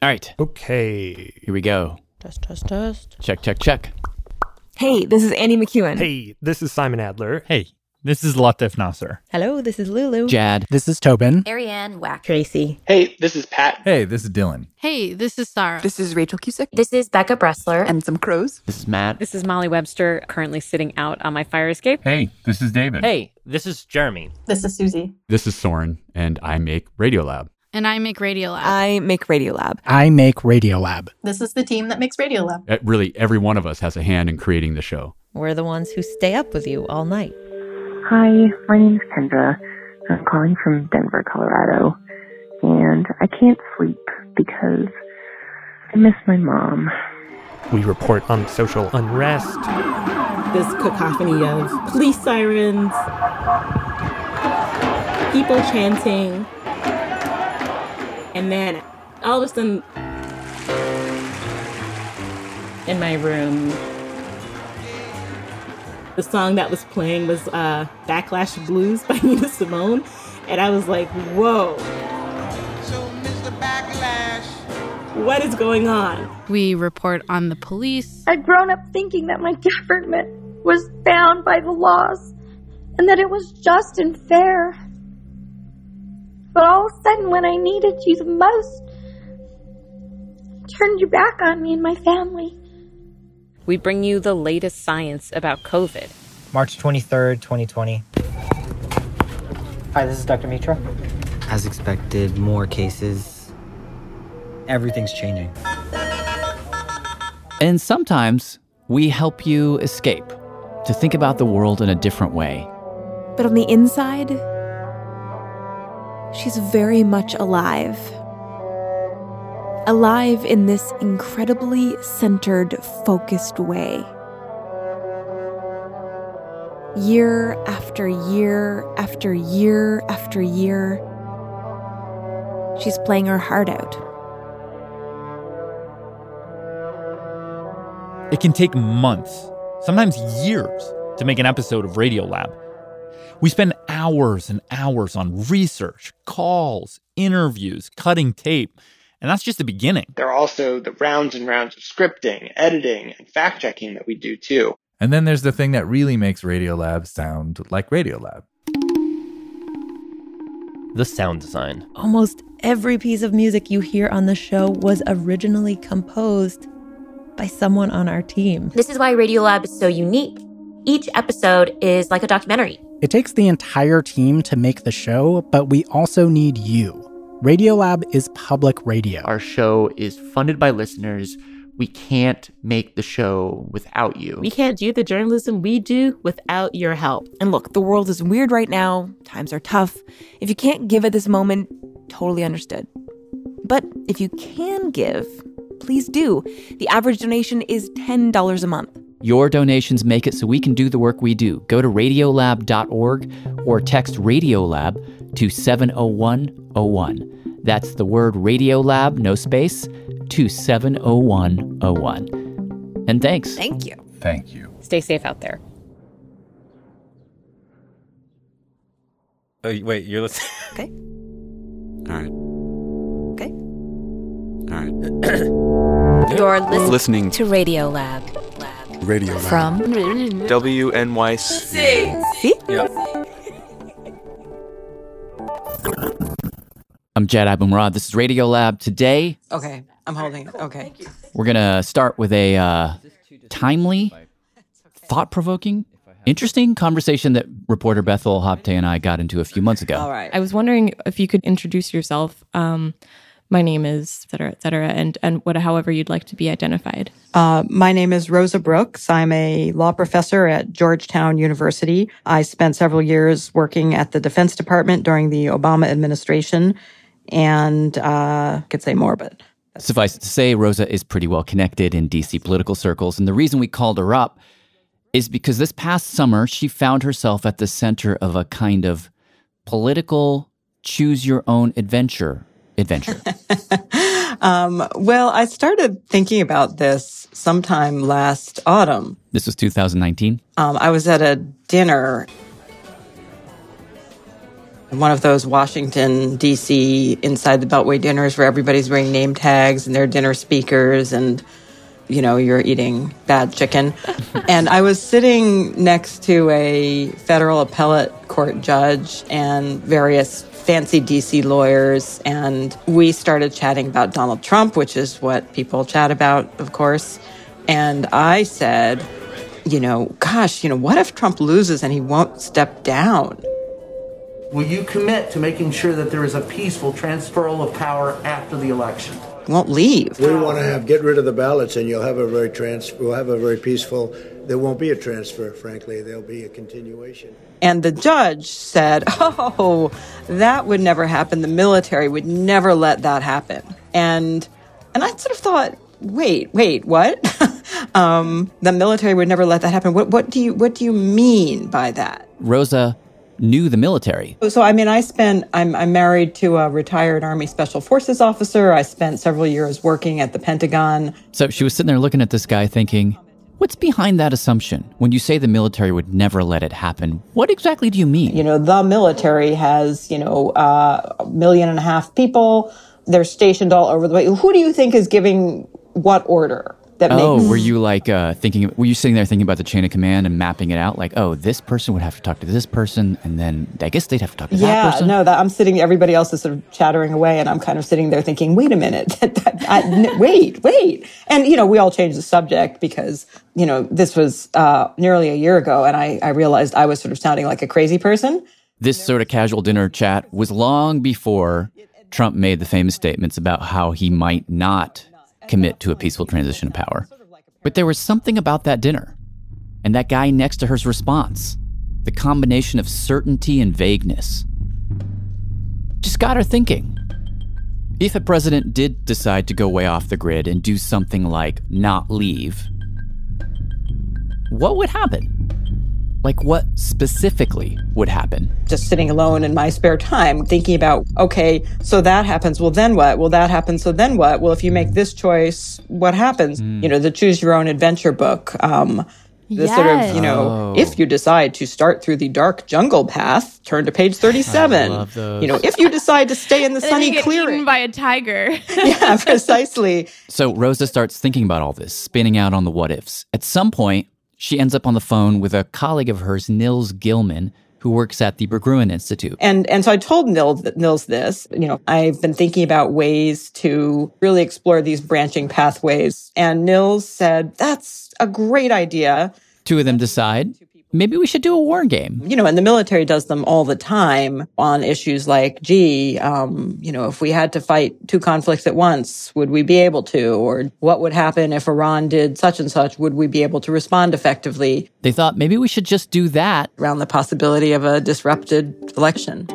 All right, Okay. here we go. Test, test, test. Check, check, check. Hey, this is Annie McEwen. Hey, this is Simon Adler. Hey, this is Latif Nasser. Hello, this is Lulu. Jad. This is Tobin. Ariane Wack. Tracy. Hey, this is Pat. Hey, this is Dylan. Hey, this is Sarah. This is Rachel Cusick. This is Becca Bressler. And some crows. This is Matt. This is Molly Webster, currently sitting out on my fire escape. Hey, this is David. Hey, this is Jeremy. This is Susie. This is Soren, and I make Radiolab. And I make Radiolab. I make Radiolab. I make Radiolab. This is the team that makes Radiolab. Uh, Really, every one of us has a hand in creating the show. We're the ones who stay up with you all night. Hi, my name is Kendra. I'm calling from Denver, Colorado. And I can't sleep because I miss my mom. We report on social unrest. This cacophony of police sirens, people chanting, and then all of a sudden, in my room, the song that was playing was uh, Backlash Blues by Nina Simone. And I was like, whoa. What is going on? We report on the police. I'd grown up thinking that my government was bound by the laws and that it was just and fair. But all of a sudden, when I needed you the most, turned your back on me and my family. We bring you the latest science about COVID. March 23rd, 2020. Hi, this is Dr. Mitra. As expected, more cases. Everything's changing. And sometimes we help you escape, to think about the world in a different way. But on the inside, she's very much alive. Alive in this incredibly centered, focused way. Year after year after year after year, she's playing her heart out. It can take months, sometimes years, to make an episode of Radiolab. We spend hours and hours on research, calls, interviews, cutting tape, and that's just the beginning. There are also the rounds and rounds of scripting, editing, and fact checking that we do too. And then there's the thing that really makes Radiolab sound like Radiolab. The sound design. Almost every piece of music you hear on the show was originally composed by someone on our team. This is why Radiolab is so unique. Each episode is like a documentary. It takes the entire team to make the show, but we also need you. Radiolab is public radio. Our show is funded by listeners. We can't make the show without you. We can't do the journalism we do without your help. And look, the world is weird right now. Times are tough. If you can't give at this moment, totally understood. But if you can give, please do. The average donation is $10 a month. Your donations make it so we can do the work we do. Go to radiolab.org or text Radiolab to 70101. That's the word Radiolab, no space, to 70101. And thanks. Thank you. Thank you. Stay safe out there. Oh, wait, you're listening. Okay. All right. Okay. All right. You're listening, Listening to Radiolab. Radio From WNYC. See? I'm Jad Abumrad. This is Radio Lab. Today, Okay, I'm holding it. Okay. we're going to start with a uh, timely, thought provoking, interesting conversation that reporter Bethel Habte and I got into a few months ago. All right. I was wondering if you could introduce yourself. Um, my name is et cetera, et cetera, and, and what, however you'd like to be identified. Uh, my name is Rosa Brooks. I'm a law professor at Georgetown University. I spent several years working at the Defense Department during the Obama administration, and uh, could say more, but Suffice it to say, Rosa is pretty well connected in DC political circles. And the reason we called her up is because this past summer, she found herself at the center of a kind of political choose your own adventure adventure. um, well, I started thinking about this sometime last autumn. this was 2019. Um, I was at a dinner one of those Washington, D.C. inside the Beltway dinners where everybody's wearing name tags and they're dinner speakers and, you know, you're eating bad chicken. and I was sitting next to a federal appellate court judge and various fancy DC lawyers. And we started chatting about Donald Trump, which is what people chat about, of course. And I said, you know, gosh, you know, what if Trump loses and he won't step down? Will you commit to making sure that there is a peaceful transferal of power after the election? Won't leave. We want to have get rid of the ballots, and you'll have a very trans. We'll have a very peaceful. There won't be a transfer. Frankly, there'll be a continuation. And the judge said, "Oh, that would never happen. The military would never let that happen." And and I sort of thought, wait, wait, what? um, the military would never let that happen. What what do you what do you mean by that? Rosa knew the military. So, I mean, I spent, I'm, I'm married to a retired Army Special Forces officer. I spent several years working at the Pentagon. So she was sitting there looking at this guy thinking, What's behind that assumption? When you say the military would never let it happen, what exactly do you mean? You know, the military has, you know, uh, a million and a half people. They're stationed all over the way. Who do you think is giving what order? That oh, makes were you like uh, thinking? Were you sitting there thinking about the chain of command and mapping it out? Like, oh, this person would have to talk to this person, and then I guess they'd have to talk to that person. yeah, no, that I'm sitting. Everybody else is sort of chattering away, and I'm kind of sitting there thinking, "Wait a minute, I, n- wait, wait." And you know, we all changed the subject because you know this was uh, nearly a year ago, and I, I realized I was sort of sounding like a crazy person. This sort of casual dinner chat was long before Trump made the famous statements about how he might not commit to a peaceful transition of power. But there was something about that dinner and that guy next to her's response the combination of certainty and vagueness just got her thinking. If a president did decide to go way off the grid and do something like not leave, what would happen? Like, what specifically would happen? Just sitting alone in my spare time, thinking about, okay, so that happens. Well, then what? Well, that happens. So then what? Well, if you make this choice, what happens? Mm. You know, the choose your own adventure book. Um, the yes. sort of, you know, oh. if you decide to start through the dark jungle path, turn to page 37. You know, if you decide to stay in the sunny get clearing. By a tiger. yeah, precisely. So Rosa starts thinking about all this, spinning out on the what ifs. At some point, she ends up on the phone with a colleague of hers, Nils Gilman, who works at the Berggruen Institute. And and so I told Nils, Nils this, you know, I've been thinking about ways to really explore these branching pathways. And Nils said, that's a great idea. Two of them decide, maybe we should do a war game. You know, and the military does them all the time on issues like, gee, um, you know, if we had to fight two conflicts at once, would we be able to? Or what would happen if Iran did such and such? Would we be able to respond effectively? They thought maybe we should just do that. Around the possibility of a disrupted election.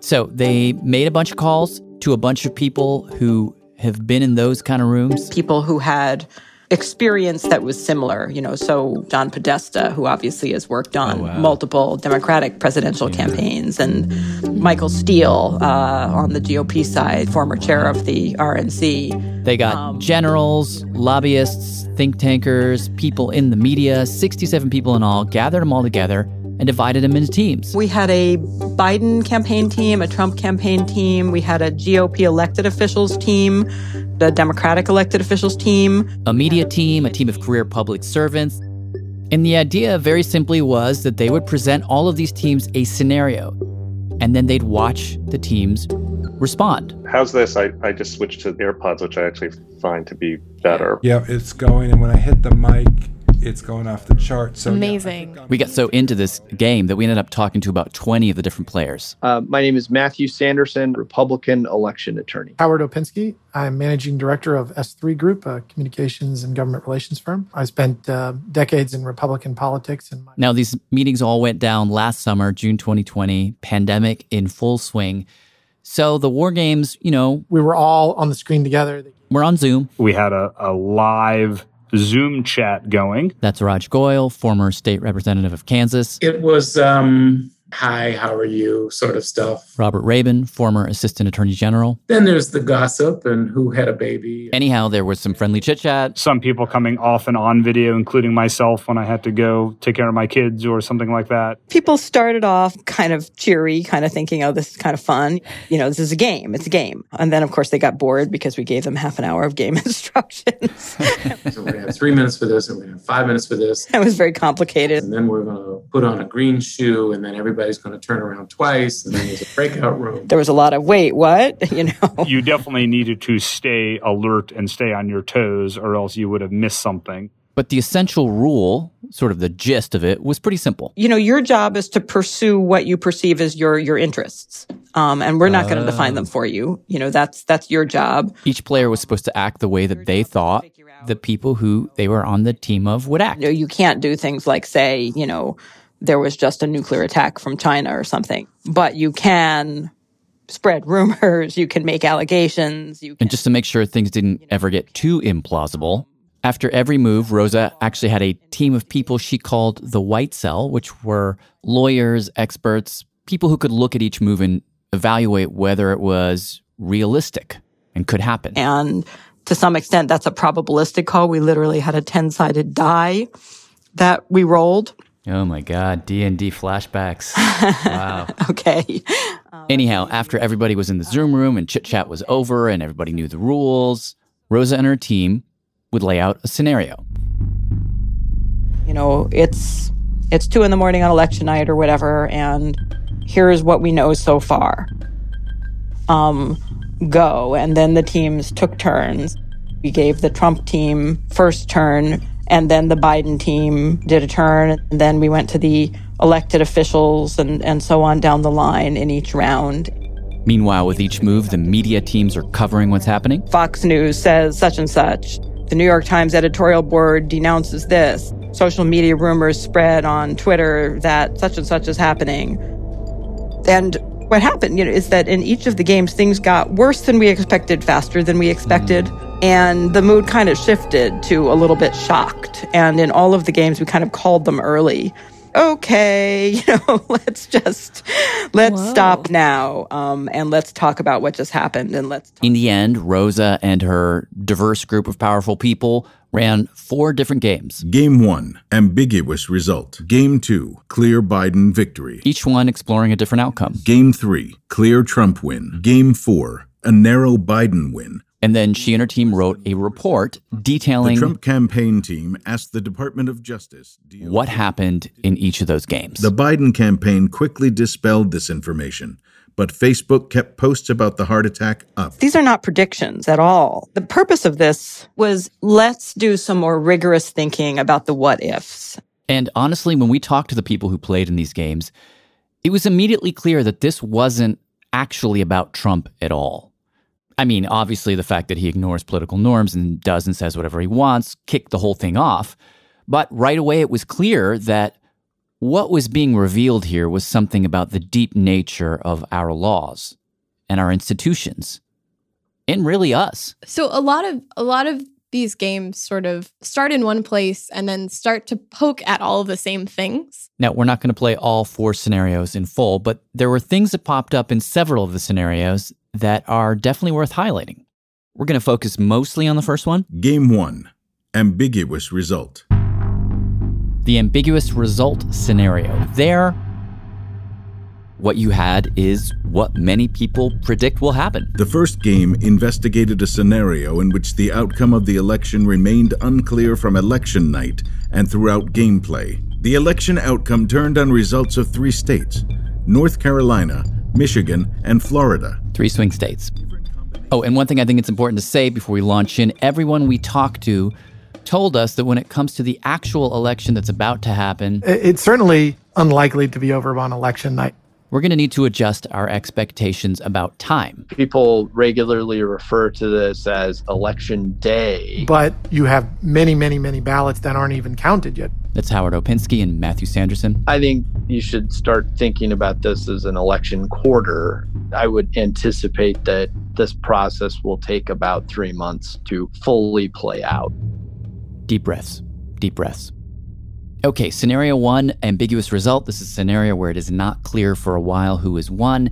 So they made a bunch of calls to a bunch of people who have been in those kind of rooms. People who had experience that was similar. You know, so John Podesta, who obviously has worked on oh, wow. multiple Democratic presidential yeah. campaigns, and Michael Steele uh, on the GOP side, former chair of the RNC. They got um, generals, lobbyists, think tankers, people in the media, 67 people in all, gathered them all together and divided them into teams. We had a Biden campaign team, a Trump campaign team, we had a GOP elected officials team, the Democratic elected officials team, a media team, a team of career public servants. And the idea very simply was that they would present all of these teams a scenario, and then they'd watch the teams respond. How's this? I, I just switched to AirPods, which I actually find to be better. Yeah, it's going, and when I hit the mic, it's going off the chart. So amazing. Yeah, we got so into this game that we ended up talking to about 20 of the different players. Uh, my name is Matthew Sanderson, Republican election attorney. Howard Opinsky. I'm managing director of S3 Group, a communications and government relations firm. I spent uh, decades in Republican politics. And my- now these meetings all went down last summer, June 2020, pandemic in full swing. So the war games, you know, we were all on the screen together. We're on Zoom. We had a, a live Zoom chat going. That's Raj Goyal, former state representative of Kansas. It was um, hi, how are you sort of stuff. Robert Raben, former Assistant Attorney General. Then there's the gossip and who had a baby. Anyhow, there was some friendly chit chat. Some people coming off and on video, including myself when I had to go take care of my kids or something like that. People started off kind of cheery, kind of thinking, oh, this is kind of fun. You know, this is a game. It's a game. And then, of course, they got bored because we gave them half an hour of game instructions. so we're going to have three minutes for this and we're going to have five minutes for this. It was very complicated. And then we're going to put on a green shoe and then everybody's going to turn around twice and then there's a breakout room. There was a lot of, wait, what? You know? You definitely needed to stay alert and stay on your toes or else you would have missed something. But the essential rule, sort of the gist of it, was pretty simple. You know, your job is to pursue what you perceive as your your interests. Um, and we're not going to define them for you. You know, that's that's your job. Each player was supposed to act the way that they thought the people who they were on the team of would act. You, know, you can't do things like say, you know, there was just a nuclear attack from China or something, but you can spread rumors, you can make allegations. You can, and just to make sure things didn't ever get too implausible, after every move, Rosa actually had a team of people she called the White Cell, which were lawyers, experts, people who could look at each move and evaluate whether it was realistic and could happen. And to some extent, that's a probabilistic call. We literally had a 10 sided die that we rolled. Oh my God, D and D flashbacks! Wow. okay. Anyhow, after everybody was in the Zoom room and chit chat was over and everybody knew the rules, Rosa and her team would lay out a scenario. You know, it's it's two in the morning on election night or whatever, and here's what we know so far. Um, go, and then the teams took turns. We gave the Trump team first turn, and then the Biden team did a turn, and then we went to the elected officials and, and so on down the line in each round. Meanwhile, with each move, the media teams are covering what's happening. Fox News says such and such. The New York Times editorial board denounces this. Social media rumors spread on Twitter that such and such is happening. And what happened, you know, is that in each of the games, things got worse than we expected, faster than we expected. Mm. And the mood kind of shifted to a little bit shocked. And in all of the games, we kind of called them early. Okay, you know, let's just let's Whoa. stop now, um, and let's talk about what just happened. And let's. In the end, Rosa and her diverse group of powerful people ran four different games. Game one, ambiguous result. Game two, clear Biden victory. Each one exploring a different outcome. Game three, clear Trump win. Game four, a narrow Biden win. And then she and her team wrote a report detailing the Trump campaign team asked the Department of Justice what happened in each of those games. The Biden campaign quickly dispelled this information, but Facebook kept posts about the heart attack up. These are not predictions at all. The purpose of this was let's do some more rigorous thinking about the what ifs. And honestly, when we talked to the people who played in these games, it was immediately clear that this wasn't actually about Trump at all. I mean, obviously, the fact that he ignores political norms and does and says whatever he wants kicked the whole thing off. But right away, it was clear that what was being revealed here was something about the deep nature of our laws and our institutions and really us. So a lot of a lot of these games sort of start in one place and then start to poke at all of the same things. Now, we're not going to play all four scenarios in full, but there were things that popped up in several of the scenarios that are definitely worth highlighting. We're going to focus mostly on the first one. Game one ambiguous result. The ambiguous result scenario. There, what you had is what many people predict will happen. The first game investigated a scenario in which the outcome of the election remained unclear from election night and throughout gameplay. The election outcome turned on results of three states North Carolina, Michigan, and Florida. Three swing states. Oh, and one thing I think it's important to say before we launch in everyone we talked to told us that when it comes to the actual election that's about to happen, it's certainly unlikely to be over on election night we're going to need to adjust our expectations about time. People regularly refer to this as election day. But you have many, many, many ballots that aren't even counted yet. That's Howard Opinsky and Matthew Sanderson. I think you should start thinking about this as an election quarter. I would anticipate that this process will take about three months to fully play out. Deep breaths, deep breaths. Okay, scenario one, ambiguous result. This is a scenario where it is not clear for a while who has won.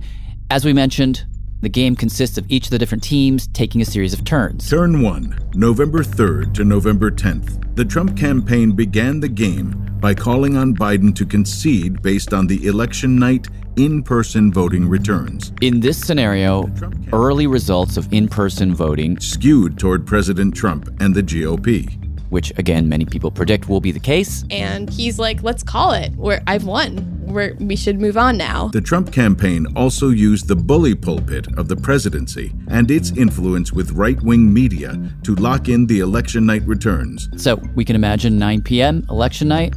As we mentioned, the game consists of each of the different teams taking a series of turns. Turn 1, November 3rd to November 10th. The Trump campaign began the game by calling on Biden to concede based on the election night in person voting returns. In this scenario, early results of in person voting skewed toward President Trump and the GOP. Which, again, many people predict will be the case. And he's like, let's call it. Where I've won. We're, we should move on now. The Trump campaign also used the bully pulpit of the presidency and its influence with right wing media to lock in the election night returns. So we can imagine 9 p.m., election night,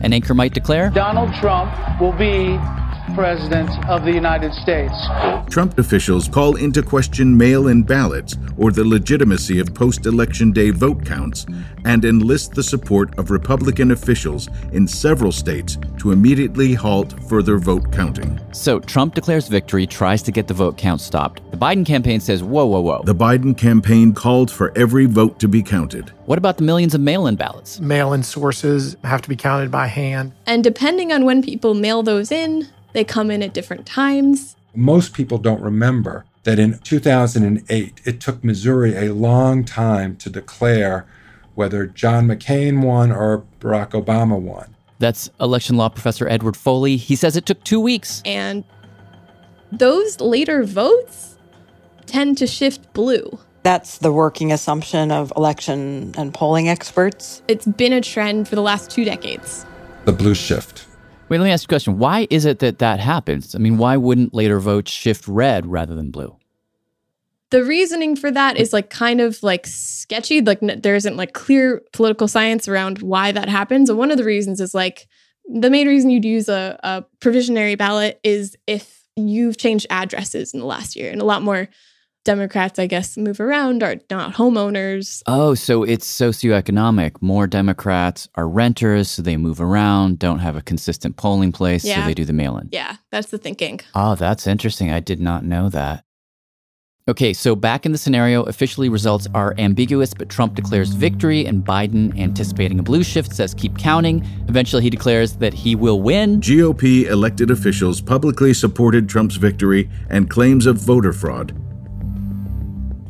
an anchor might declare Donald Trump will be President of the United States. Trump officials call into question mail in ballots or the legitimacy of post election day vote counts and enlist the support of Republican officials in several states to immediately halt further vote counting. So Trump declares victory, tries to get the vote count stopped. The Biden campaign says, whoa, whoa, whoa. The Biden campaign called for every vote to be counted. What about the millions of mail in ballots? Mail in sources have to be counted by hand. And depending on when people mail those in, they come in at different times. Most people don't remember that in 2008, it took Missouri a long time to declare whether John McCain won or Barack Obama won. That's election law professor Edward Foley. He says it took two weeks. And those later votes tend to shift blue. That's the working assumption of election and polling experts. It's been a trend for the last two decades. The blue shift. Wait, let me ask you a question. Why is it that that happens? I mean, why wouldn't later votes shift red rather than blue? The reasoning for that is like kind of like sketchy. Like there isn't like clear political science around why that happens. And one of the reasons is like the main reason you'd use a, a provisionary ballot is if you've changed addresses in the last year, and a lot more Democrats, I guess, move around are not homeowners. Oh, so it's socioeconomic. More Democrats are renters, so they move around, don't have a consistent polling place, Yeah. so they do the mail in. Yeah, that's the thinking. Oh, that's interesting. I did not know that. Okay, so back in the scenario, officially results are ambiguous, but Trump declares victory, and Biden, anticipating a blue shift, says keep counting. Eventually, he declares that he will win. GOP elected officials publicly supported Trump's victory and claims of voter fraud.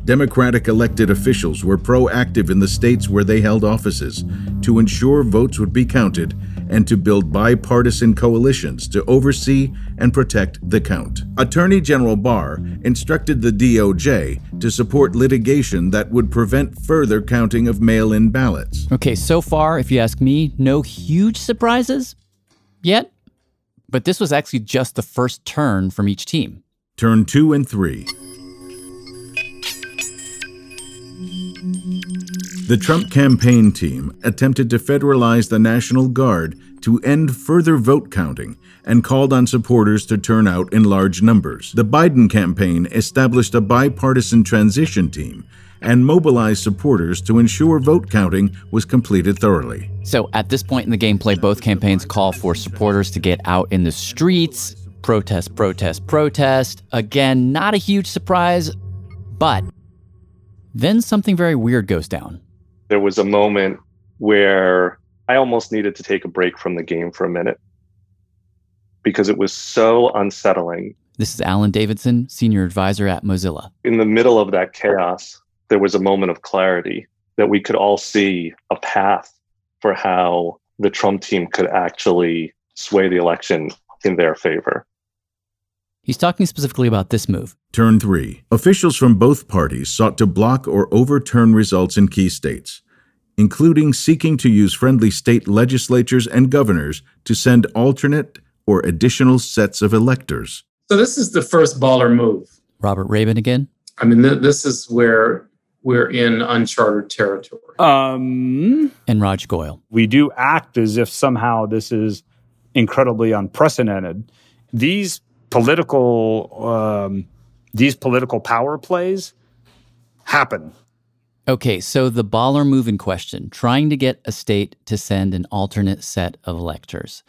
Democratic elected officials were proactive in the states where they held offices to ensure votes would be counted and to build bipartisan coalitions to oversee and protect the count. Attorney General Barr instructed the DOJ to support litigation that would prevent further counting of mail in ballots. Okay, so far, if you ask me, no huge surprises yet. But this was actually just the first turn from each team. Turn two and three. The Trump campaign team attempted to federalize the National Guard to end further vote counting and called on supporters to turn out in large numbers. The Biden campaign established a bipartisan transition team and mobilized supporters to ensure vote counting was completed thoroughly. So at this point in the gameplay, both campaigns call for supporters to get out in the streets, protest, protest, protest. Again, not a huge surprise, but then something very weird goes down. There was a moment where I almost needed to take a break from the game for a minute because it was so unsettling. This is Alan Davidson, senior advisor at Mozilla. In the middle of that chaos, there was a moment of clarity that we could all see a path for how the Trump team could actually sway the election in their favor. He's talking specifically about this move. Turn 3. Officials from both parties sought to block or overturn results in key states, including seeking to use friendly state legislatures and governors to send alternate or additional sets of electors. So this is the first baller move. Robert Raben again. I mean, th- this is where we're in uncharted territory. Um, and Raj Goyal. We do act as if somehow this is incredibly unprecedented. These political um, these political power plays happen. Okay, so the baller move in question, trying to get a state to send an alternate set of electors.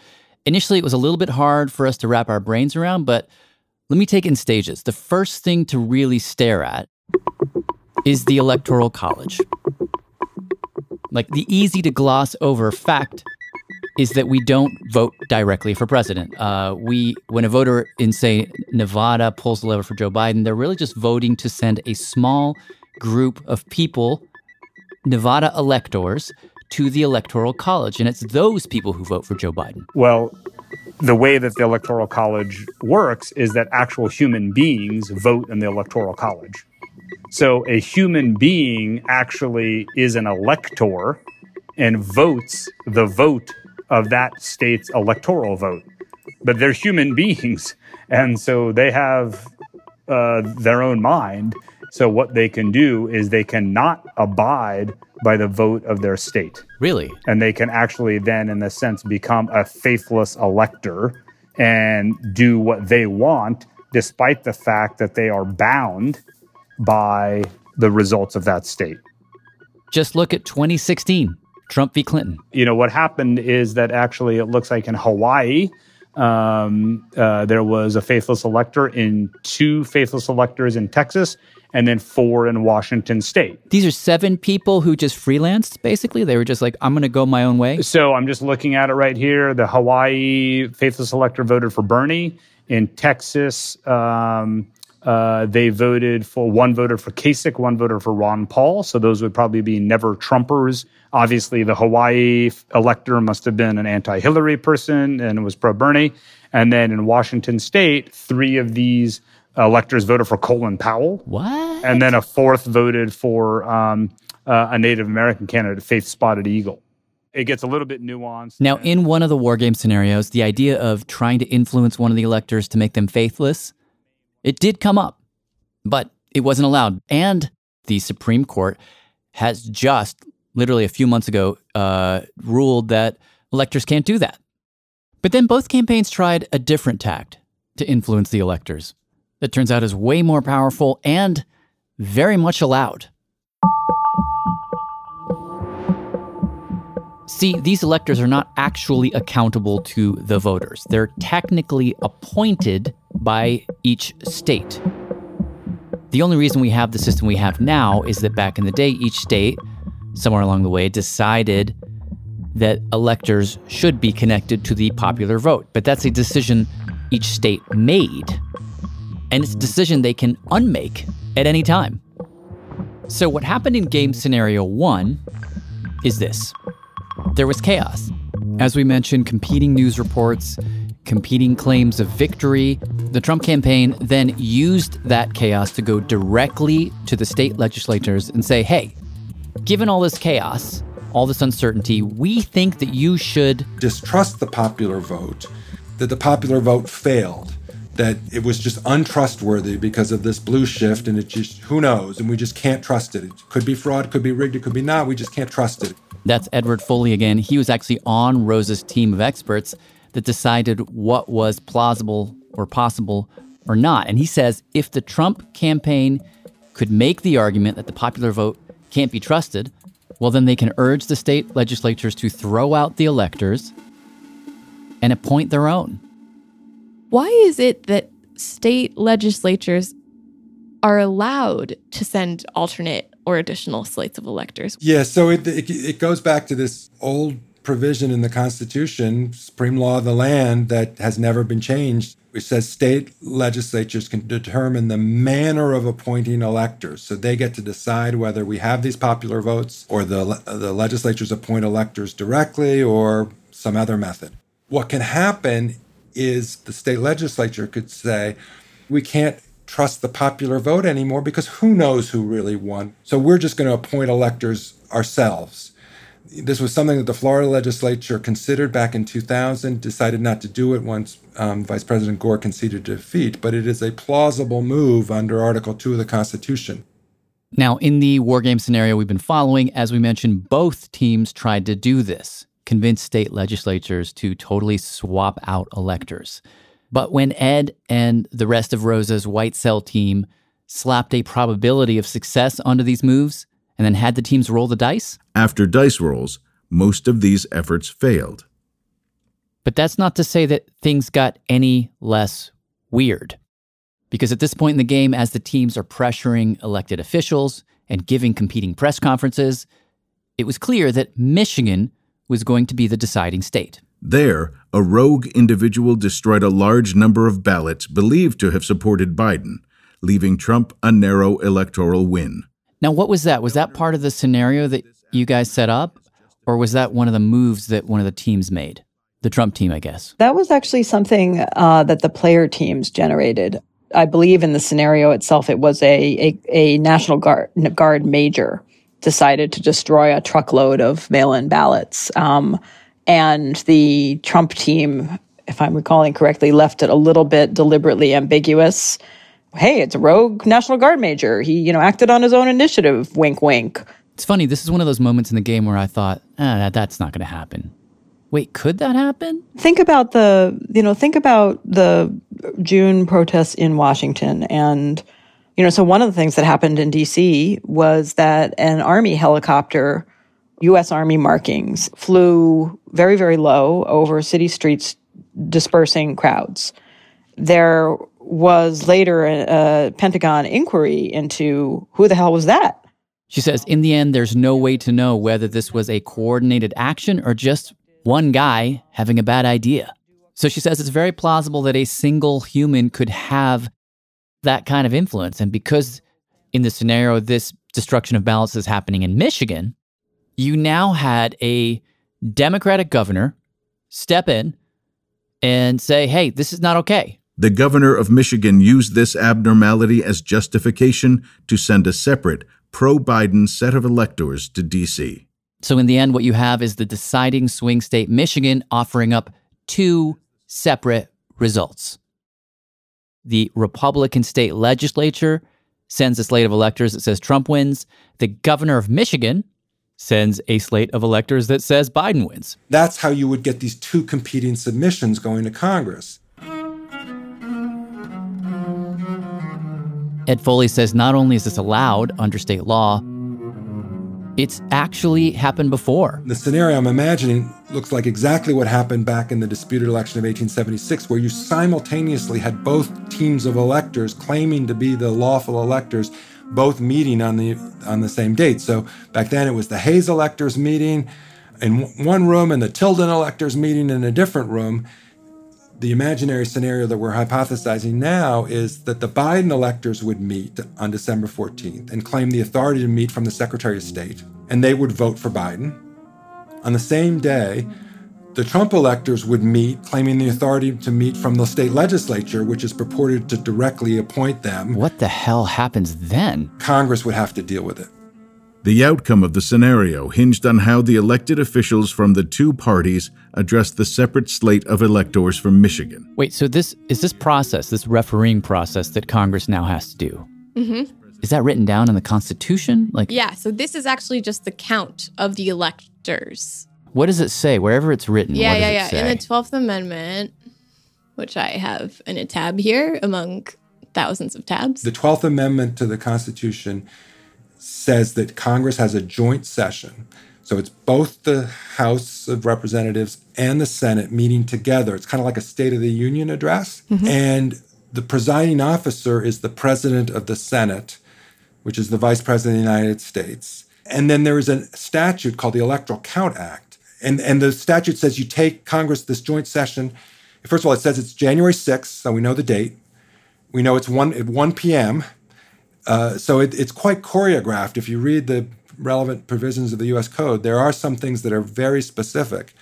Initially, it was a little bit hard for us to wrap our brains around, but let me take in stages. The first thing to really stare at is the Electoral College. Like the easy to gloss over fact is that we don't vote directly for president. Uh, we, when a voter in, say, Nevada pulls the lever for Joe Biden, they're really just voting to send a small group of people, Nevada electors, to the Electoral College. And it's those people who vote for Joe Biden. Well, the way that the Electoral College works is that actual human beings vote in the Electoral College. So a human being actually is an elector and votes the vote of that state's electoral vote. But they're human beings. And so they have uh, their own mind. So what they can do is they cannot abide by the vote of their state. Really? And they can actually then, in a sense, become a faithless elector and do what they want, despite the fact that they are bound by the results of that state. Just look at 2016, Trump v. Clinton. You know, what happened is that actually it looks like in Hawaii, um, uh, there was a faithless elector in two faithless electors in Texas and then four in Washington state. These are seven people who just freelanced, basically. They were just like, I'm going to go my own way. So I'm just looking at it right here. The Hawaii faithless elector voted for Bernie. In Texas, um, uh, they voted for one voted for Kasich, one voted for Ron Paul. So those would probably be never Trumpers. Obviously, the Hawaii elector must have been an anti Hillary person and was pro Bernie. And then in Washington state, three of these electors voted for Colin Powell. What? And then a fourth voted for um, uh, a Native American candidate, Faith Spotted Eagle. It gets a little bit nuanced. Now, in one of the war game scenarios, the idea of trying to influence one of the electors to make them faithless, it did come up, but it wasn't allowed. And the Supreme Court has just, literally a few months ago, uh, ruled that electors can't do that. But then both campaigns tried a different tact to influence the electors that turns out is way more powerful and very much allowed. See, these electors are not actually accountable to the voters. They're technically appointed by each state. The only reason we have the system we have now is that back in the day, each state, somewhere along the way, decided that electors should be connected to the popular vote. But that's a decision each state made. And it's a decision they can unmake at any time. So, what happened in game scenario one is this there was chaos. As we mentioned, competing news reports, competing claims of victory. The Trump campaign then used that chaos to go directly to the state legislatures and say, hey, given all this chaos, all this uncertainty, we think that you should distrust the popular vote, that the popular vote failed, that it was just untrustworthy because of this blue shift, and it just, who knows, and we just can't trust it. It could be fraud, could be rigged, it could be not, we just can't trust it. That's Edward Foley again. He was actually on Rose's team of experts that decided what was plausible or possible or not. And he says if the Trump campaign could make the argument that the popular vote can't be trusted, well, then they can urge the state legislatures to throw out the electors and appoint their own. Why is it that state legislatures are allowed to send alternate or additional slates of electors? Yeah, so it, it, it goes back to this old provision in the Constitution, Supreme Law of the Land, that has never been changed, which says state legislatures can determine the manner of appointing electors. So they get to decide whether we have these popular votes or the, the legislatures appoint electors directly or some other method. What can happen is the state legislature could say, we can't trust the popular vote anymore because who knows who really won. So we're just going to appoint electors ourselves. This was something that the Florida legislature considered back in 2000, decided not to do it once um, Vice President Gore conceded defeat, but it is a plausible move under Article 2 of the Constitution. Now, in the war game scenario we've been following, as we mentioned, both teams tried to do this, convince state legislatures to totally swap out electors. But when Ed and the rest of Rosa's white cell team slapped a probability of success onto these moves and then had the teams roll the dice, After dice rolls, most of these efforts failed. but that's not to say that things got any less weird. Because at this point in the game, as the teams are pressuring elected officials and giving competing press conferences, it was clear that Michigan was going to be the deciding state. There, a rogue individual destroyed a large number of ballots believed to have supported Biden, leaving Trump a narrow electoral win. Now, what was that? Was that part of the scenario that you guys set up? Or was that one of the moves that one of the teams made? The Trump team, I guess. That was actually something uh, that the player teams generated. I believe in the scenario itself, it was a, a, a National Guard, Guard major decided to destroy a truckload of mail in ballots. Um, and the Trump team, if I'm recalling correctly, left it a little bit deliberately ambiguous. Hey, it's a rogue National Guard major. He, you know, acted on his own initiative. Wink, wink. It's funny. This is one of those moments in the game where I thought, ah, that, that's not going to happen. Wait, could that happen? Think about the, you know, think about the June protests in Washington. And, you know, so one of the things that happened in DC was that an Army helicopter, U.S. Army markings, flew very, very low over city streets, dispersing crowds. There was later a, a Pentagon inquiry into who the hell was that? She says, in the end, there's no way to know whether this was a coordinated action or just one guy having a bad idea. So she says it's very plausible that a single human could have that kind of influence. And because in the scenario, this destruction of balance is happening in Michigan, you now had a Democratic governor step in and say, hey, this is not okay. The governor of Michigan used this abnormality as justification to send a separate pro Biden set of electors to D.C. So, in the end, what you have is the deciding swing state, Michigan, offering up two separate results. The Republican state legislature sends a slate of electors that says Trump wins. The governor of Michigan sends a slate of electors that says Biden wins. That's how you would get these two competing submissions going to Congress. Ed Foley says not only is this allowed under state law, it's actually happened before. The scenario I'm imagining looks like exactly what happened back in the disputed election of 1876, where you simultaneously had both teams of electors claiming to be the lawful electors, both meeting on the on the same date. So back then it was the Hayes electors meeting in one room and the Tilden electors meeting in a different room. The imaginary scenario that we're hypothesizing now is that the Biden electors would meet on December 14th and claim the authority to meet from the Secretary of State, and they would vote for Biden. On the same day, the Trump electors would meet, claiming the authority to meet from the state legislature, which is purported to directly appoint them. What the hell happens then? Congress would have to deal with it. The outcome of the scenario hinged on how the elected officials from the two parties addressed the separate slate of electors from Michigan. Wait, so this is this process, this refereeing process that Congress now has to do. Mm-hmm. Is that written down in the Constitution? Like, yeah. So this is actually just the count of the electors. What does it say? Wherever it's written, Yeah, what does yeah, it yeah. say? In the Twelfth Amendment, which I have in a tab here among thousands of tabs. The 12th Amendment to the Constitution says that Congress has a joint session. So it's both the House of Representatives and the Senate meeting together. It's kind of like a State of the Union address. Mhm. And the presiding officer is the President of the Senate, which is the Vice President of the United States. And then there is a statute called the Electoral Count Act. And, and the statute says you take Congress, this joint session. First of all, it says it's January 6th, so we know the date. We know it's 1 at 1 p.m. Uh, so it, it's quite choreographed. If you read the relevant provisions of the U.S. Code, there are some things that are very specific,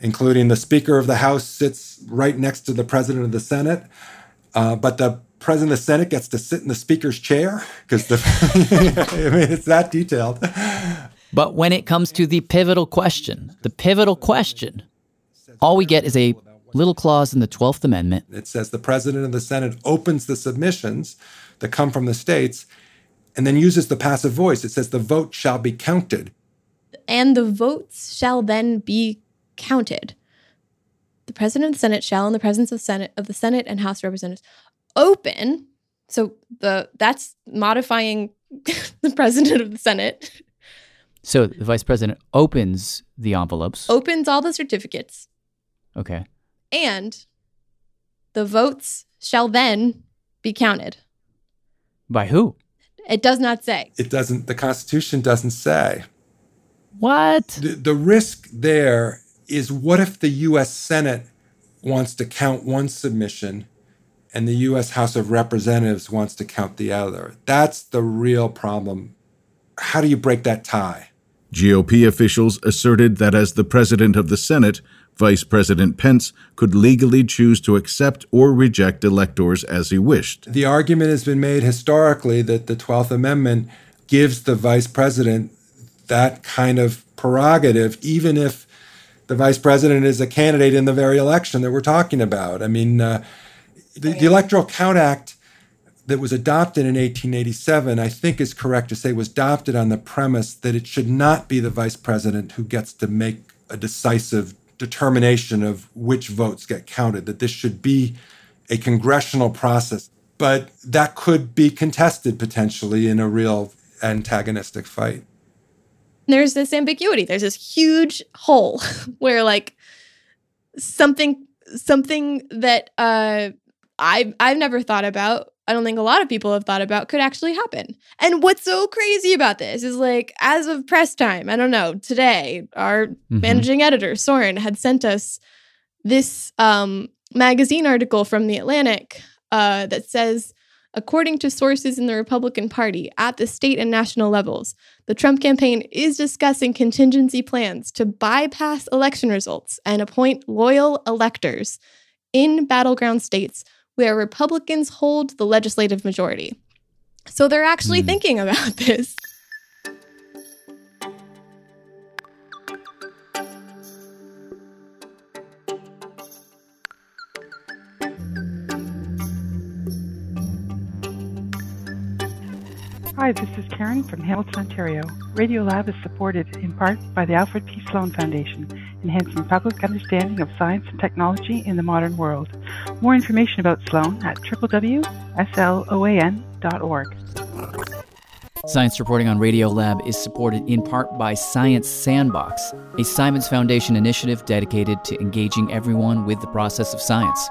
including the Speaker of the House sits right next to the President of the Senate, uh, but the President of the Senate gets to sit in the Speaker's chair because I mean it's that detailed. But when it comes to the pivotal question, the pivotal question, all we get is a little clause in the 12th Amendment. It says the President of the Senate opens the submissions that come from the states and then uses the passive voice. It says the vote shall be counted. and the votes shall then be counted. The president of the Senate shall, in the presence of Senate of the Senate and House of Representatives, open. So the that's modifying the president of the Senate So the vice president opens the envelopes. opens all the certificates, Okay. and the votes shall then be counted. By who? It does not say. It doesn't, the Constitution doesn't say. What? The, the risk there is what if the US Senate wants to count one submission and the US House of Representatives wants to count the other? That's the real problem. How do you break that tie? GOP officials asserted that as the president of the Senate, Vice President Pence could legally choose to accept or reject electors as he wished. The argument has been made historically that the 12th Amendment gives the vice president that kind of prerogative, even if the vice president is a candidate in the very election that we're talking about. I mean, uh, the, the Electoral Count Act that was adopted in 1887, I think is correct to say, was adopted on the premise that it should not be the vice president who gets to make a decisive determination of which votes get counted, that this should be a congressional process. But that could be contested potentially in a real antagonistic fight. There's this ambiguity. There's this huge hole where like something something that uh I've I've never thought about I don't think a lot of people have thought about could actually happen. And what's so crazy about this is like, as of press time, I don't know, today, our mm-hmm. managing editor, Soren, had sent us this um, magazine article from The Atlantic uh, that says, according to sources in the Republican Party at the state and national levels, the Trump campaign is discussing contingency plans to bypass election results and appoint loyal electors in battleground states where Republicans hold the legislative majority. So they're actually mm. thinking about this. Hi, this is Karen from Hamilton, Ontario. Radiolab is supported in part by the Alfred P. Sloan Foundation, enhancing public understanding of science and technology in the modern world. More information about Sloan at www.sloan.org. Science reporting on Radiolab is supported in part by Science Sandbox, a Simons Foundation initiative dedicated to engaging everyone with the process of science.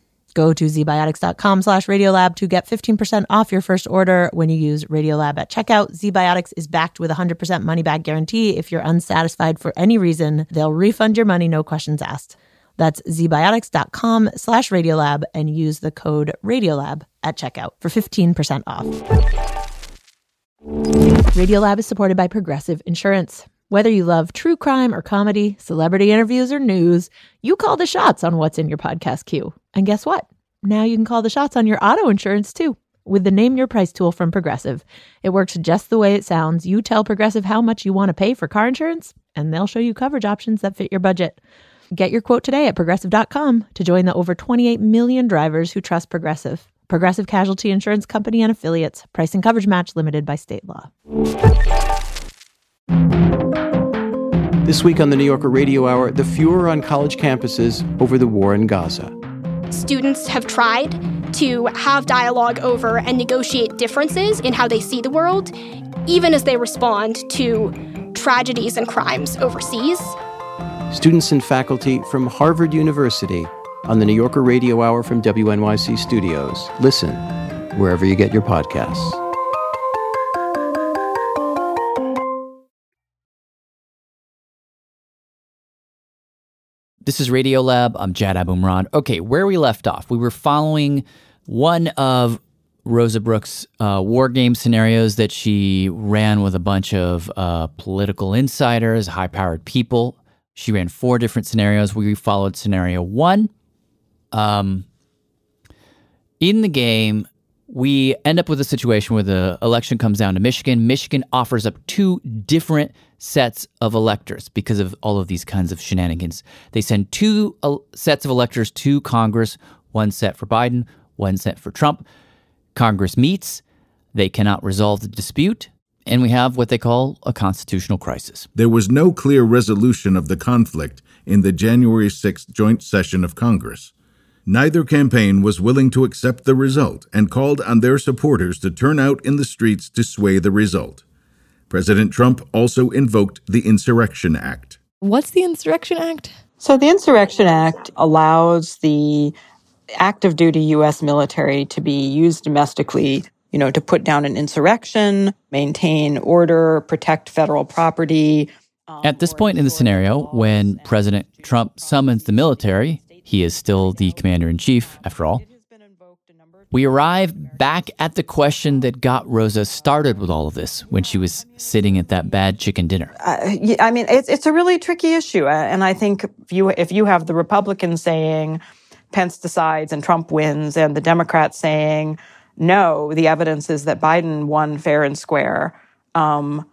Go to zbiotics.com slash radiolab to get 15% off your first order when you use Radiolab at checkout. ZBiotics is backed with a 100% money back guarantee. If you're unsatisfied for any reason, they'll refund your money, no questions asked. That's zbiotics.com slash radiolab and use the code radiolab at checkout for 15% off. Radiolab is supported by Progressive Insurance. Whether you love true crime or comedy, celebrity interviews or news, you call the shots on what's in your podcast queue. And guess what? Now you can call the shots on your auto insurance too with the Name Your Price tool from Progressive. It works just the way it sounds. You tell Progressive how much you want to pay for car insurance, and they'll show you coverage options that fit your budget. Get your quote today at progressive.com to join the over 28 million drivers who trust Progressive. Progressive Casualty Insurance Company and affiliates. Price and coverage match limited by state law. This week on the New Yorker Radio Hour, the furor on college campuses over the war in Gaza. Students have tried to have dialogue over and negotiate differences in how they see the world, even as they respond to tragedies and crimes overseas. Students and faculty from Harvard University on the New Yorker Radio Hour from WNYC Studios. Listen wherever you get your podcasts. This is Radiolab. I'm Jad Abumrad. Okay, where we left off, we were following one of Rosa Brooks' uh, war game scenarios that she ran with a bunch of uh, political insiders, high powered people. She ran four different scenarios. We followed scenario one. Um, in the game, we end up with a situation where the election comes down to Michigan. Michigan offers up two different sets of electors because of all of these kinds of shenanigans. They send two uh, sets of electors to Congress, one set for Biden, one set for Trump. Congress meets, they cannot resolve the dispute, and we have what they call a constitutional crisis. There was no clear resolution of the conflict in the January 6th joint session of Congress. Neither campaign was willing to accept the result and called on their supporters to turn out in the streets to sway the result. President Trump also invoked the Insurrection Act. What's the Insurrection Act? So, the Insurrection Act allows the active duty U.S. military to be used domestically you know, to put down an insurrection, maintain order, protect federal property. Um, At this point in the scenario, when President Trump summons the military, he is still the commander in chief, after all. We arrive back at the question that got Rosa started with all of this when she was sitting at that bad chicken dinner. Uh, I mean, it's it's a really tricky issue, uh, and I think if you if you have the Republicans saying Pence decides and Trump wins, and the Democrats saying no, the evidence is that Biden won fair and square. Um,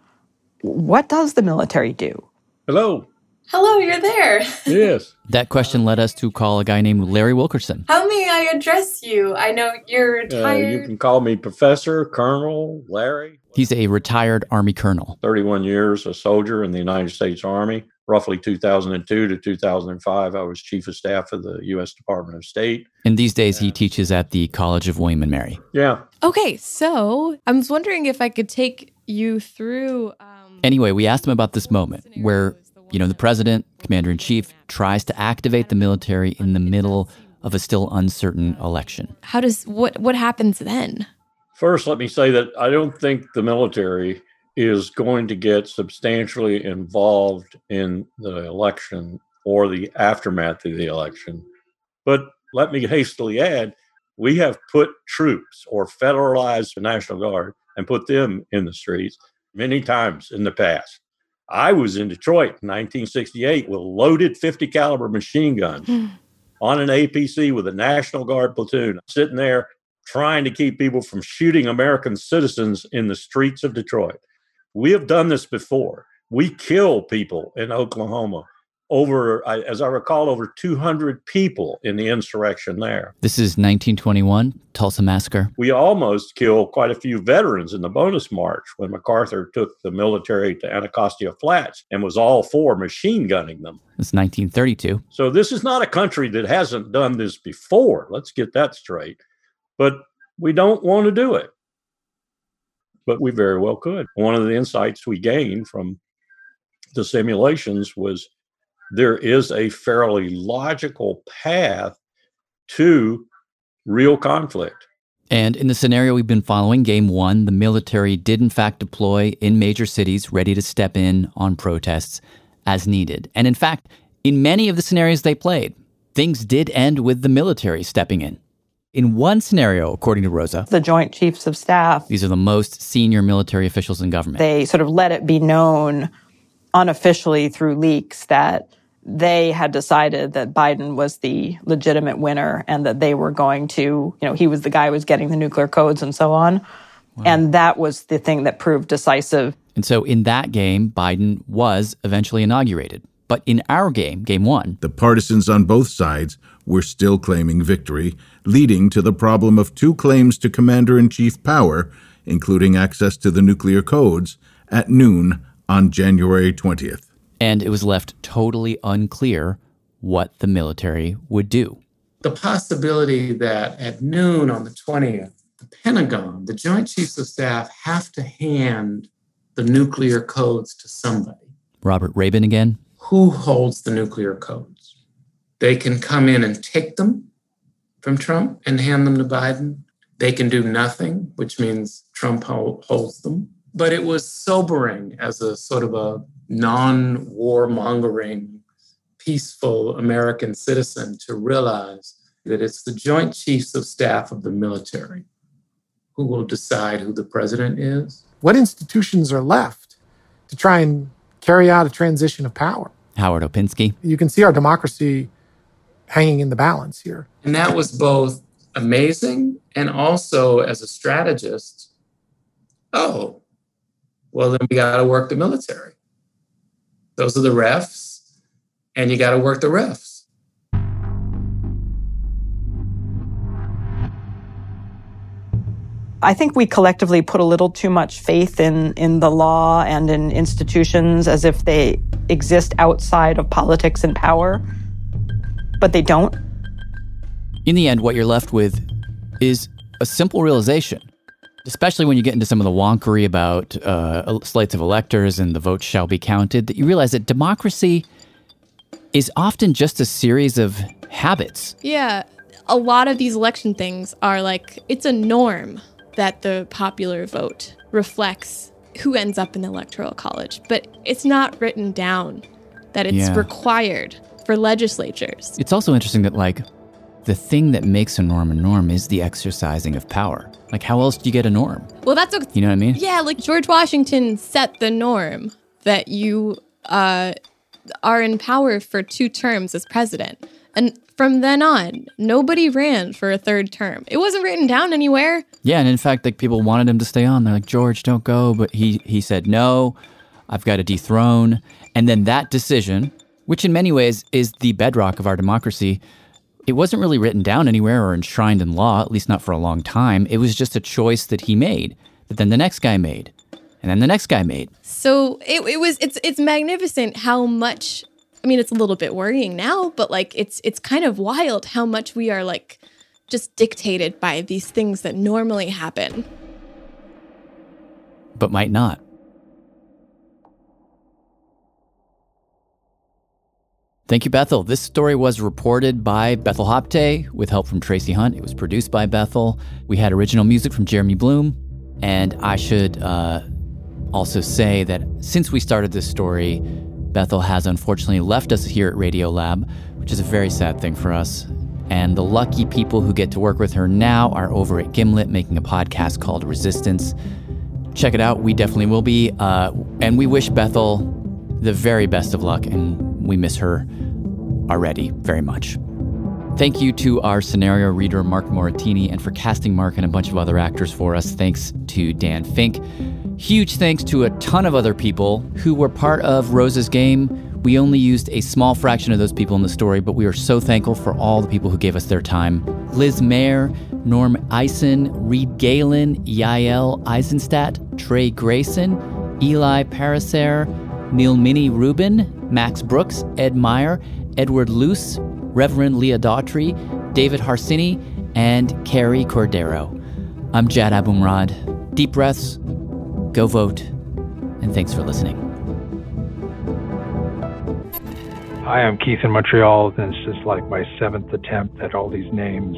what does the military do? Hello. Hello, you're there. Yes. that question led us to call a guy named Larry Wilkerson. How may I address you? I know you're retired. Uh, you can call me Professor, Colonel, Larry. He's a retired Army colonel. 31 years a soldier in the United States Army. Roughly 2002 to 2005, I was Chief of Staff of the U.S. Department of State. And these days, he teaches at the College of William and Mary. Yeah. Okay, so I was wondering if I could take you through. Um, Anyway, we asked him about this moment where, you know, the president, commander in chief, tries to activate the military in the middle of a still uncertain election. how does what what happens then? First, let me say that I don't think the military is going to get substantially involved in the election or the aftermath of the election. But let me hastily add we have put troops or federalized the National Guard and put them in the streets many times in the past. I was in Detroit in 1968 with loaded 50 caliber machine guns hmm. on an APC with a National Guard platoon sitting there trying to keep people from shooting American citizens in the streets of Detroit. We have done this before. We kill people in Oklahoma. Over, I- as I recall, over 200 people in the insurrection there. This is 1921, Tulsa Massacre. We almost killed quite a few veterans in the bonus march when MacArthur took the military to Anacostia Flats and was all for machine gunning them. It's 1932. So this is not a country that hasn't done this before. Let's get that straight. But we don't want to do it. But we very well could. One of the insights we gained from the simulations was there is a fairly logical path to real conflict. And in the scenario we've been following, game one, the military did in fact deploy in major cities, ready to step in on protests as needed. And in fact, in many of the scenarios they played, things did end with the military stepping in. In one scenario, according to Rosa, The Joint Chiefs of Staff, these are the most senior military officials in government. they sort of let it be known unofficially through leaks that they had decided that Biden was the legitimate winner and that they were going to, you know, he was the guy who was getting the nuclear codes and so on. And that was the thing that proved decisive. And so in that game, Biden was eventually inaugurated. But in our game, game one, The partisans on both sides were still claiming victory, leading to the problem of two claims to commander in chief power, including access to the nuclear codes, at noon on January 20th. And it was left totally unclear what the military would do. the possibility that at noon on the 20th, the Pentagon, the Joint Chiefs of Staff, have to hand the nuclear codes to somebody. Robert Raben again. Who holds the nuclear codes? They can come in and take them from Trump and hand them to Biden. They can do nothing, which means Trump holds them. But it was sobering as a sort of a non warmongering, peaceful American citizen to realize that it's the Joint Chiefs of Staff of the military who will decide who the president is. What institutions are left to try and carry out a transition of power? Howard Opinsky. You can see our democracy hanging in the balance here. And that was both amazing and also as a strategist, oh, well, then we got to work the military. Those are the refs, and you got to work the refs. I think we collectively put a little too much faith in, in the law and in institutions as if they exist outside of politics and power, but they don't. In the end, what you're left with is a simple realization, especially when you get into some of the wonkery about uh, slates of electors and the votes shall be counted, that you realize that democracy is often just a series of habits. Yeah. A lot of these election things are like, it's a norm that the popular vote reflects who ends up in the electoral college, but it's not written down that it's Yeah. required for legislatures. It's also interesting that, like, the thing that makes a norm a norm is the exercising of power. Like, how else do you get a norm? Well, that's what, You know what I mean? yeah, like George Washington set the norm that you uh, are in power for two terms as president. And from then on, nobody ran for a third term. It wasn't written down anywhere. Yeah, and in fact, like people wanted him to stay on. They're like, George, don't go. But he he said, no, I've got to dethrone. And then that decision, which in many ways is the bedrock of our democracy, it wasn't really written down anywhere or enshrined in law, at least not for a long time. It was just a choice that he made, that then the next guy made, and then the next guy made. So it, it was it's it's magnificent how much I mean it's a little bit worrying now, but like it's it's kind of wild how much we are like just dictated by these things that normally happen. but might not. Thank you, Bethel. This story was reported by Bethel Habte with help from Tracie Hunte. It was produced by Bethel. We had original music from Jeremy Bloom. And I should uh, also say that since we started this story, Bethel has unfortunately left us here at Radiolab, which is a very sad thing for us. And the lucky people who get to work with her now are over at Gimlet making a podcast called Resistance check it out. We definitely will be. Uh, and we wish Bethel the very best of luck, and we miss her already very much. Thank you to our scenario reader, Mark Moratini, and for casting Mark and a bunch of other actors for us. Thanks to Dan Fink. Huge thanks to a ton of other people who were part of Rose's game. We only used a small fraction of those people in the story, but we are so thankful for all the people who gave us their time. Liz Mayer, Norm Eisen, Reed Galen, Yael Eisenstadt, Trey Grayson, Eli Pariser, Neil Minnie Rubin, Max Brooks, Ed Meyer, Edward Luce, Reverend Leah Daughtry, David Harsini, and Carrie Cordero. I'm Jad Abumrad. Deep breaths, go vote, and thanks for listening. Hi, I'm Keith in Montreal. This is like my seventh attempt at all these names.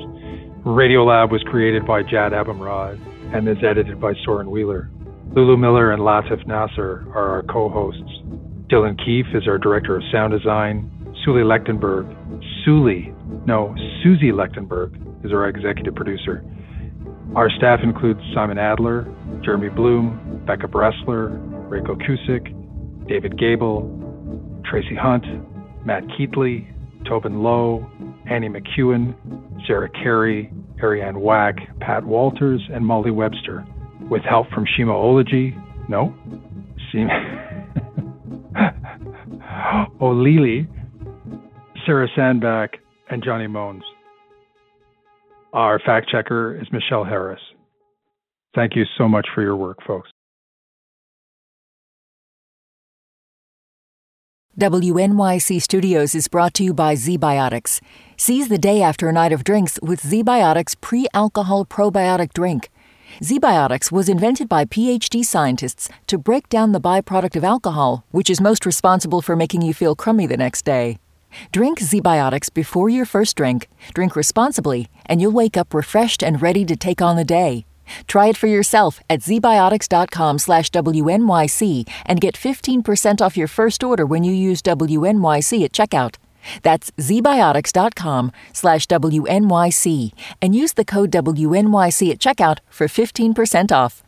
Radiolab was created by Jad Abumrad and is edited by Soren Wheeler. Lulu Miller and Latif Nasser are our co-hosts. Dylan Keefe is our director of sound design. Suli Lechtenberg, Suli, no, Susie Lechtenberg is our executive producer. Our staff includes Simon Adler, Jeremy Bloom, Becca Bressler, Reiko Kusik, David Gebel, Tracie Hunte, Matt Kielty, Tobin Low, Annie McEwen, Sarah Qari, Ariane Wack, Pat Walters, and Molly Webster, with help from Shima Ology, no, Shima, Oh, O'Leary, Sarah Sandbach, and Johnny Moens. Our fact checker is Michelle Harris. Thank you so much for your work, folks. WNYC Studios is brought to you by ZBiotics. Seize the day after a night of drinks with ZBiotics pre alcohol probiotic drink. ZBiotics was invented by PhD scientists to break down the byproduct of alcohol, which is most responsible for making you feel crummy the next day. Drink ZBiotics before your first drink, drink responsibly, and you'll wake up refreshed and ready to take on the day. Try it for yourself at zbiotics.com slash WNYC and get 15% off your first order when you use WNYC at checkout. That's zbiotics.com slash WNYC and use the code WNYC at checkout for 15% off.